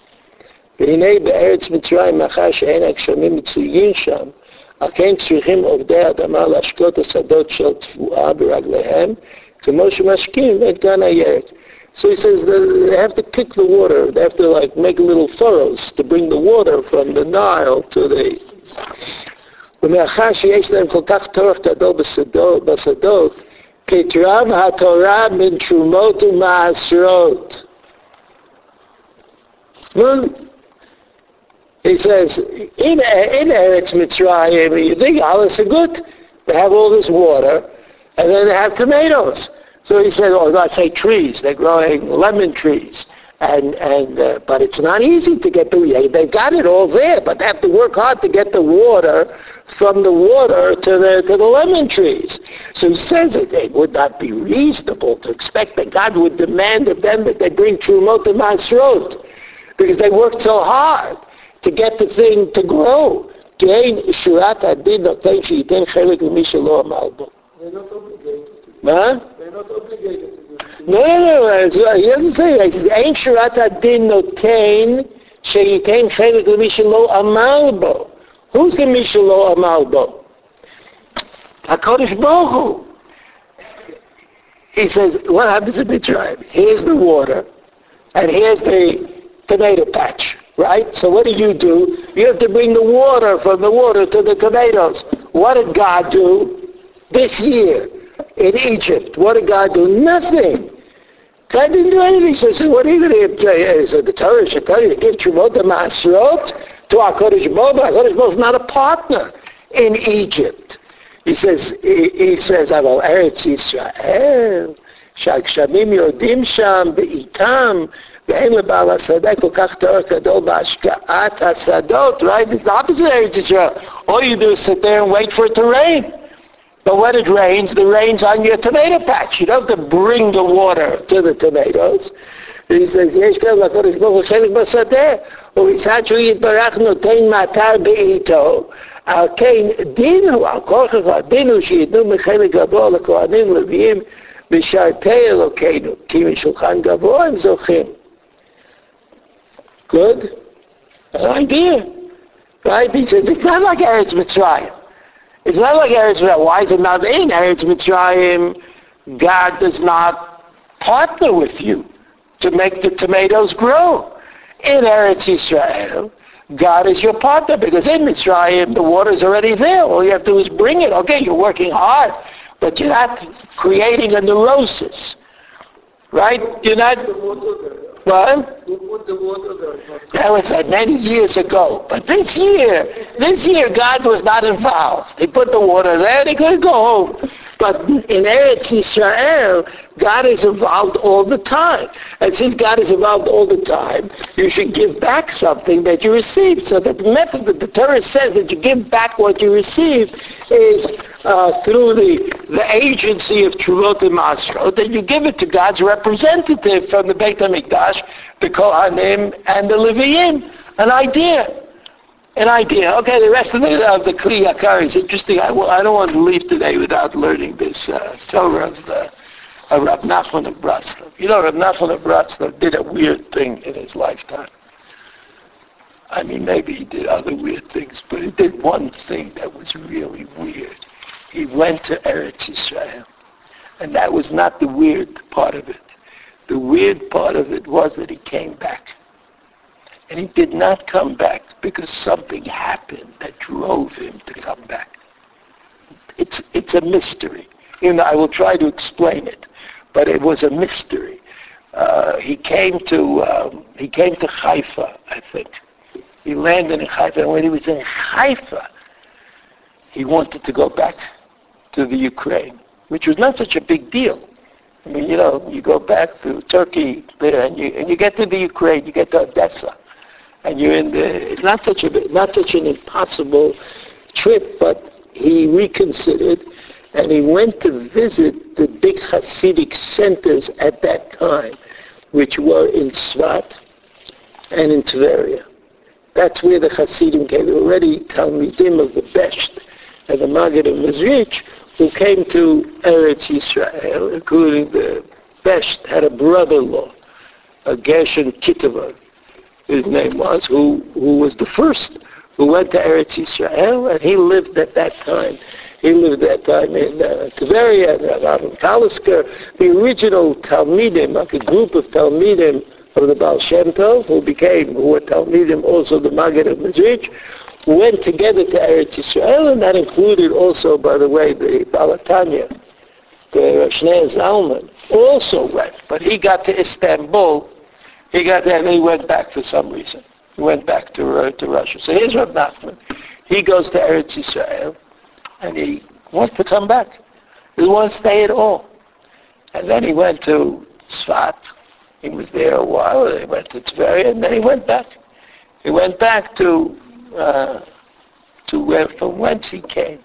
והנה בארץ מצרים, מאחר שאין הגשמים מצויים שם, על כן צריכים עובדי האדמה להשקות השדות של תבואה ברגליהם, כמו שמשקים את גן הירק. So he says that they have to pick the water. They have to like make little furrows to bring the water from the Nile to the... ומאחר שיש להם כל כך טורח גדול בשדות, בשדות כתרב התורה מן תרומות ומעשרות. He says, in, in Eretz Mitzrayim, you think Allah is good. They have all this water, and then they have tomatoes. So he said, oh, let's say trees. They're growing lemon trees. and and uh, but it's not easy to get the they've got it all there, but they have to work hard to get the water from the water to the to the lemon trees. So he says that it would not be reasonable to expect that God would demand of them that they bring Trumot to Masrot because they worked so hard to get the thing to grow. Gain Shurat Adin Noten Sheyitin Chelik L'Mishalom Albo. They're not obligated to. Huh? They're not obligated to. No, no, no, uh, he doesn't say that. He says, Ein shurat adin notain sheyitain chelik l'mishalo amalbo. Who's the mishalo amalbo? HaKadosh Baruch Hu. He says, what happens in tribe? Here's the water, and here's the tomato patch, right? So what do you do? You have to bring the water from the water to the tomatoes. What did God do this year? in Egypt? What did God do? Nothing. God didn't do anything. So, so what are you going to say? So the Torah should tell you to give Trumot to Masrot to HaKadosh Baruch HaKadosh Baruch is not a partner in Egypt. He says, he, he says, אבל ארץ ישראל, שהגשמים יורדים שם בעיתם, ואין לבעל השדה כל כך תואר גדול בהשקעת השדות, right? It's the opposite of Eretz Yisrael. All you do is sit there and wait for it to rain. But when it rains, the rain's on your tomato patch. You don't have to bring the water to the tomatoes. He says, יש כאן לקודש ברוך הוא חלק בשדה, ובצד שהוא יתברך נותן מטר בעיתו, על כן דינו, על כורכך, דינו שייתנו מחלק גבוה לכהנים לוויים משרתי אלוקינו, כי משולחן גבוה הם זוכים. Good? An idea. Right? He says, it's not like Eretz Mitzrayim. It's not like Eretz Mitzrayim. Why is it not in Eretz Mitzrayim? God does not partner with you to make the tomatoes grow. In Eretz Yisrael, God is your partner because in Mitzrayim, the water is already there. All you have to do is bring it. Okay, you're working hard, but you're not creating a neurosis. Right? You're not... What? That was uh, many years ago. But this year, this year God was not involved. They put the water there, they couldn't go home. But in Eretz Yisrael, God is involved all the time. And since God is involved all the time, you should give back something that you received. So that the method that the Torah says that you give back what you received is uh, through the, the agency of Trumot and Masro, that you give it to God's representative from the Beit HaMikdash, the Kohanim and the Leviim. An idea an idea. Okay, the rest of the, of the Kli Yakar is interesting. I, will, I don't want to leave today without learning this uh, Torah of, uh, of Rab Nachman of Breslov. You know, Rab Nachman of Breslov did a weird thing in his lifetime. I mean, maybe he did other weird things, but he did one thing that was really weird. He went to Eretz Israel, and that was not the weird part of it. The weird part of it was that he came back. And he did not come back because something happened that drove him to come back. It's, it's a mystery. You know, I will try to explain it, but it was a mystery. Uh, he came to um, he came to Haifa, I think. He landed in Haifa, and when he was in Haifa, he wanted to go back to the Ukraine, which was not such a big deal. I mean, you know, you go back to Turkey there, and you and you get to the Ukraine, you get to Odessa and you're in the, it's not such a, not such an impossible trip, but he reconsidered and he went to visit the big Hasidic centers at that time, which were in Sfat and in Tveria. That's where the Hasidim came. Already Talmidim of the Besht, and the Maggid of Mezrich who came to Eretz Yisrael, including the Besht, had a brother-in-law, a Gershon Kitover, his name was, who, who was the first who went to Eretz Yisrael, and he lived at that time. He lived at that time in uh, Tveria and Rabbi Kalisker, the original Talmidim, like a group of Talmidim of the Baal Shem Tov, who became, who were Talmidim, also the Maggid of Mezrich, went together to Eretz Yisrael, and that included also, by the way, the Baal HaTanya, the Shneur Zalman, also went. But he got to Istanbul, he got there and he went back for some reason. He went back to, uh, to Russia. So here's Rav Nachman. He goes to Eretz Yisrael, and he wants to come back. He to stay at all. And then he went to Sfat, he was there a while. He went to Tveria, and then he went back. He went back to uh, to where from whence he came.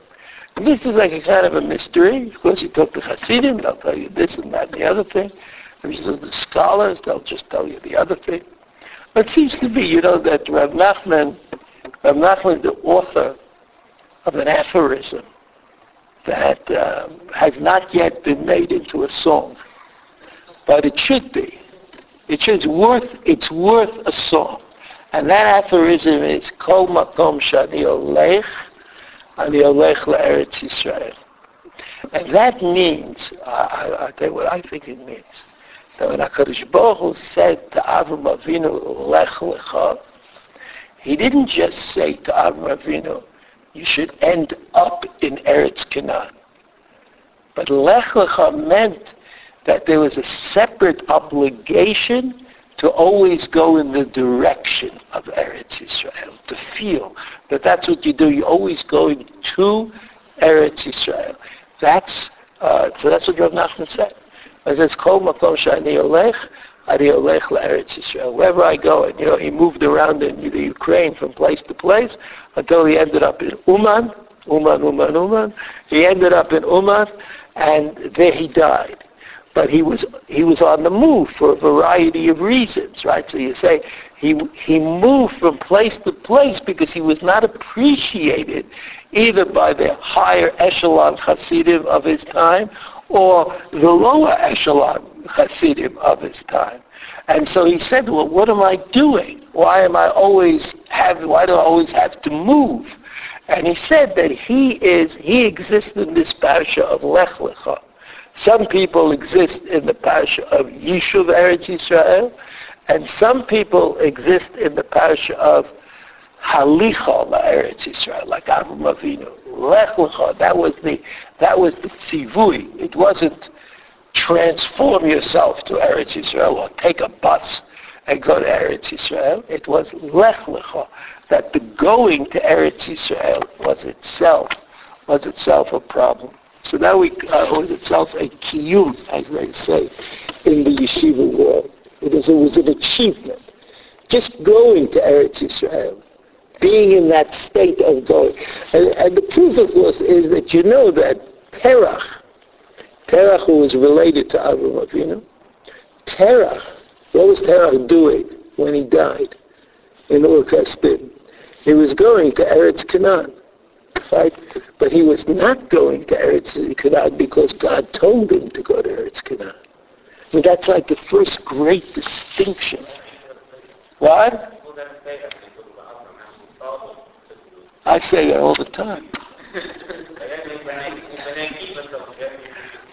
And this is like a kind of a mystery. Of course, you talk to Hasidim, they'll tell you this and that and the other thing. If you talk to scholars, they'll just tell you the other thing. But it seems to be, you know, that Rav Nachman, Rav Nachman, the author of an aphorism that um, has not yet been made into a song, but it should be. It's just worth, it's worth a song. And that aphorism is, Kol makom shani olech, ani olech la'eretz Yisrael. And that means, I, I, tell you what I think it means, that when HaKadosh Baruch Hu said to Avram Avinu, lech lecha, he didn't just say to Avram Avinu, you should end up in Eretz Canaan. But lech lecha meant that there was a separate obligation to always go in the direction of Eretz Israel, to feel that that's what you do. You're always going to Eretz Israel. That's, uh, so that's what Rav Nachman said. It says, Kol makom shani olech, ani olech la'eretz Yisrael. Wherever I go, and you know, he moved around in the Ukraine from place to place until he ended up in Uman, Uman, Uman, Uman. He ended up in Uman, and there he died but he was he was on the move for a variety of reasons, right? So you say he he moved from place to place because he was not appreciated either by the higher echelon Hasidim of his time or the lower echelon Hasidim of his time. And so he said, well, what am I doing? Why am I always have, why do I always have to move? And he said that he is, he exists in this parasha of Lech Lecha some people exist in the parsha of Yishuv Eretz Yisrael, and some people exist in the parsha of Halicha Eretz Yisrael, like Avram Avinu. Lech Lecha, that was the that was the tzivui. It wasn't transform yourself to Eretz Yisrael or take a bus and go to Eretz Yisrael. It was Lech Lecha, that the going to Eretz Yisrael was itself was itself a problem. So now we uh, owes itself a kiyum, as they say, in the yeshiva world. It was, it was an achievement. Just going to Eretz Yisrael, being in that state of going. And, and the proof, of course, is that you know that Terach, Terach who was related to Avram Avinu, Terach, what was Terach doing when he died in Ur He was going to Eretz Canaan right? But he was not going to Eretz Canaan because God told him to go to Eretz Canaan. I mean, that's like the first great distinction. What? I say that all the time.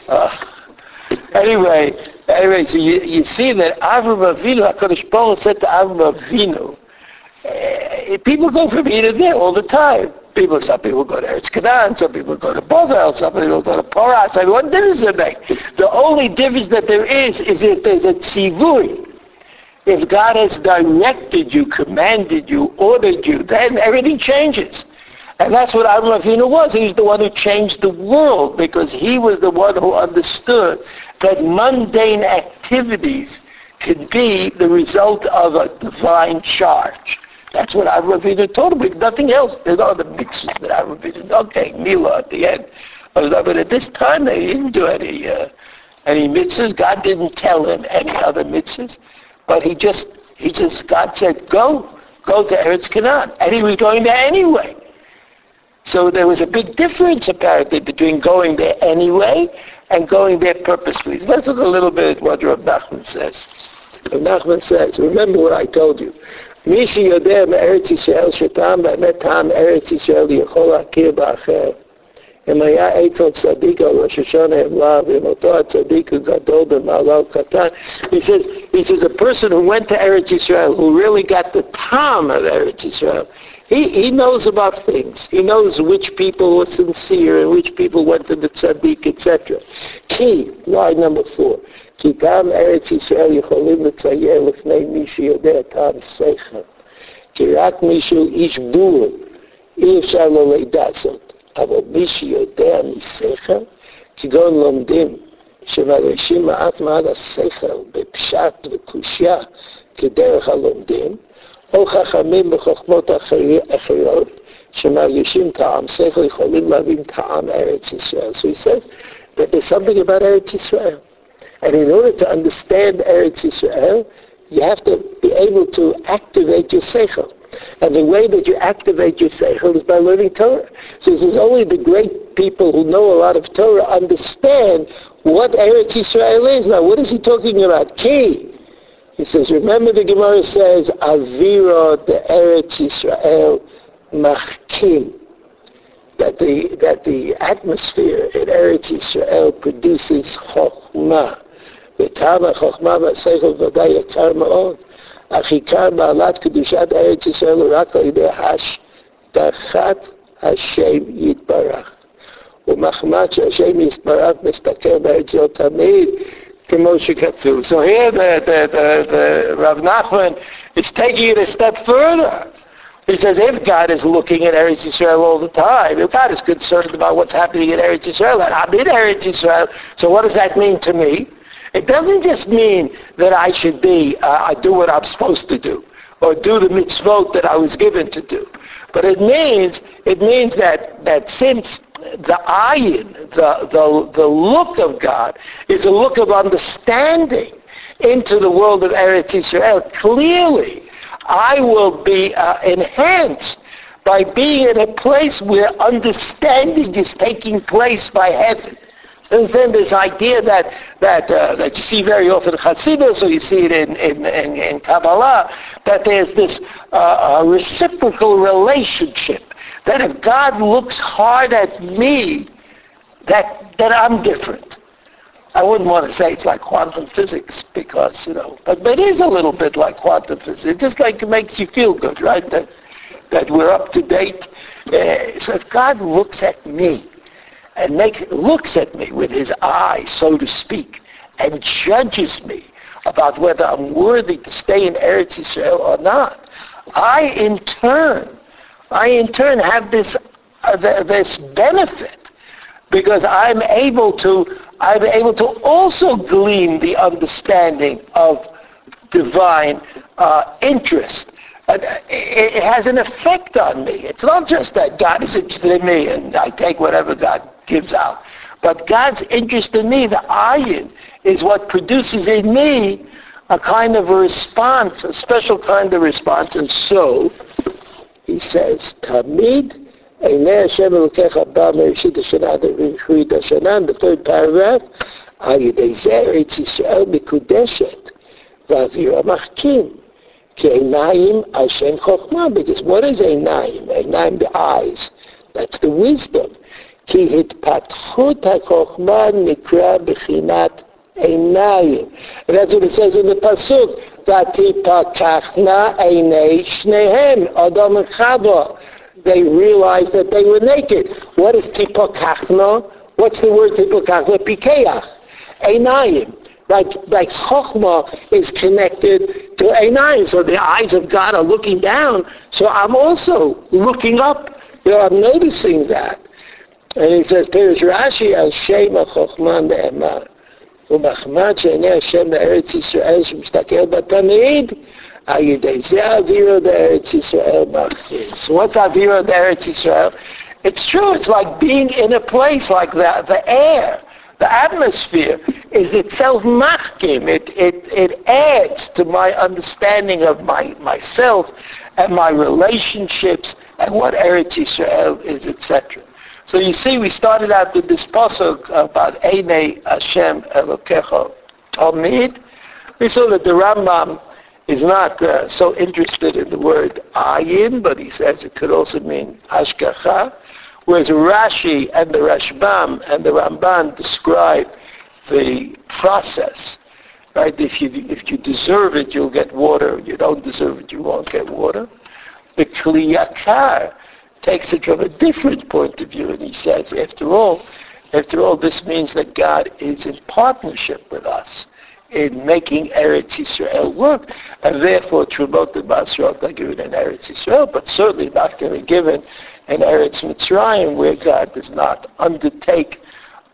Uh, anyway, anyway, so you, you see that Avram Avinu, HaKadosh Baruch said to Avram Avinu, uh, people go from here to there all the time people, some people go to Eretz Canaan, some people go to Bovel, some people go to Poras. I mean, what difference does it make? The only difference that there is is if there's a tzivui. If God has directed you, commanded you, ordered you, then everything changes. And that's what Avram Avinu was. He was the one who changed the world because he was the one who understood that mundane activities could be the result of a divine charge. That's what Avram told him. Nothing else. There's no other mitzvahs that Avram Okay, Mila at the end. But at this time, they didn't do any uh, any mitzvahs. God didn't tell him any other mitzvahs, but he just he just God said, "Go, go to Eretz Canaan," and he was going there anyway. So there was a big difference apparently between going there anyway and going there purposefully. let's look a little bit at what Rav Nachman says. Rav Nachman says, remember what I told you. מי שיודע מארץ ישראל שטעם באמת טעם ארץ ישראל יכול להכיר באחר. אם היה אצל צדיק על ראש השונה אמלה, ואם אותו הצדיק הוא גדול במעלה קטן. He says, he says a person who went to Eretz Israel, who really got the time of Eretz Israel, he, he knows about things. He knows which people were sincere and which people went to the tzaddik, etc. Key, line number four. כי גם ארץ ישראל יכולים לצייר לפני מי שיודע טעם שכל. כי רק מישהו איש בור, אי אפשר לו לידע זאת. אבל מי שיודע משכל, כגון לומדים שמרשים מעט מעט השכל בפשט וקושייה כדרך הלומדים, או חכמים בחוכמות אחרות שמרגישים טעם שכל יכולים להבין טעם ארץ ישראל. So he says that there's Eretz Israel. And in order to understand Eretz Israel, you have to be able to activate your seichel. And the way that you activate your seichel is by learning Torah. So there's only the great people who know a lot of Torah understand what Eretz Israel is. Now, what is he talking about? Key. He says, remember the Gemara says, Avira the Eretz Israel machkim. That the, that the atmosphere in Eretz Israel produces chokhmah. וטעם החוכמה והשכל ודאי יקר מאוד, אך עיקר מעלת קדושת ארץ ישראל הוא רק על ידי השגחת השם יתברך. ומחמד שהשם יתברך מסתכל בארץ ישראל תמיד, כמו שכתוב. So here the, the, the, the Rav Nachman is taking it a step further. He says if God is looking at Eretz Israel all the time, if God is concerned about what's happening in Eretz Israel, and I'm in Eretz Israel, so what does that mean to me? It doesn't just mean that I should be, uh, I do what I'm supposed to do, or do the mitzvot that I was given to do. But it means, it means that, that since the ayin, the, the, the look of God, is a look of understanding into the world of Eretz Israel, clearly I will be uh, enhanced by being in a place where understanding is taking place by heaven. There's then this idea that that uh, that you see very often in Hasidus, or you see it in in, in, in Kabbalah, that there's this uh, reciprocal relationship. That if God looks hard at me, that that I'm different. I wouldn't want to say it's like quantum physics because you know, but, but it is a little bit like quantum physics. It just like makes you feel good, right? That that we're up to date. Uh, so if God looks at me and make, looks at me with his eye, so to speak, and judges me about whether I'm worthy to stay in Eretz Israel or not. I, in turn, I in turn have this, uh, this benefit because I'm able to, I'm able to also glean the understanding of divine uh, interest. Uh, it has an effect on me. It's not just that God is interested in me and I take whatever God gives out. But God's interest in me, the ayin, is what produces in me a kind of a response, a special kind of response. And so, he says, Tamid Einei Hashem Elokecha Ba Mereshit Hashanah V'Mechrit Hashanah, the third paragraph, Al Yidei Zeh Eretz Yisrael Mikudeshet V'Avir HaMachkim Ki Einayim Hashem Chochmah, because what is Einayim? Einayim, the eyes. That's the wisdom. כי התפתחות החוכמה נקרא בחינת עיניים. And that's what it says in the pasuk, ותפקחנה עיני שניהם, אדם וחווה. They realized that they were naked. What is tipakachna? What's the word tipakachna? Pikeach. Einayim. Like, like Chokhmah is connected to Einayim. So the eyes of God are looking down. So I'm also looking up. You know, I'm noticing that. And he says, Pirish Rashi al Shema Chochman Ne'emar. ומחמד שעיני השם בארץ ישראל שמסתכל בתמיד, Avira the Eretz Yisrael So what's Avira the Eretz Yisrael? It's true. It's like being in a place like that. The air, the atmosphere is itself machkim. It, it, it adds to my understanding of my, myself and my relationships and what Eretz Yisrael is, etc. So you see, we started out with this pasuk about Eine Hashem Elokecho Tamid. We saw that the Rambam is not uh, so interested in the word ayin, but he says it could also mean hashgacha. Whereas Rashi and the Rashbam and the Ramban describe the process. Right? If you if you deserve it, you'll get water. You don't deserve it, you won't get water. The Kli Yakar takes it from a different point of view, and he says, after all, after all, this means that God is in partnership with us in making Eretz Israel work, and therefore Trumot and Masrot are given in Eretz Yisrael, but certainly not going to given in Eretz Mitzrayim, where God does not undertake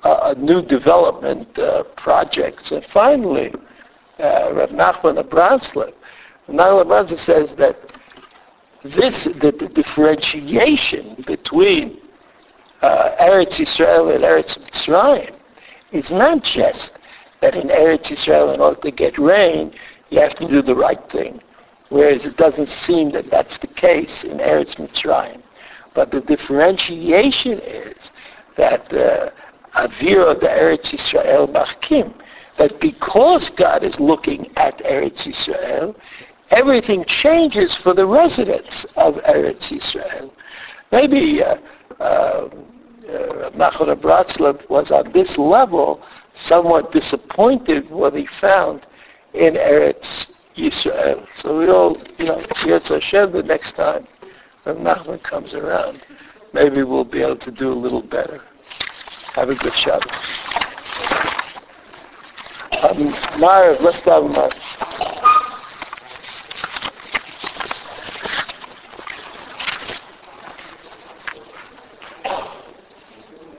uh, a new development uh, projects. And finally, uh, Rav Nachman of Bronsley, Nachman Bronsley says that this, the, the differentiation between uh, Eretz Israel and Eretz Mitzrayim is not just that in Eretz Israel, in order to get rain, you have to do the right thing, whereas it doesn't seem that that's the case in Eretz Mitzrayim. But the differentiation is that the of the Eretz Israel Machkim, that because God is looking at Eretz Yisrael, everything changes for the residents of Eretz Yisrael. Maybe uh, uh, uh, Bratslav was on this level somewhat disappointed what he found in Eretz Yisrael. So we all, you know, Yetz Hashem the next time when Nachman comes around, maybe we'll be able to do a little better. Have a good Shabbos. Um, Mara, let's with Mara.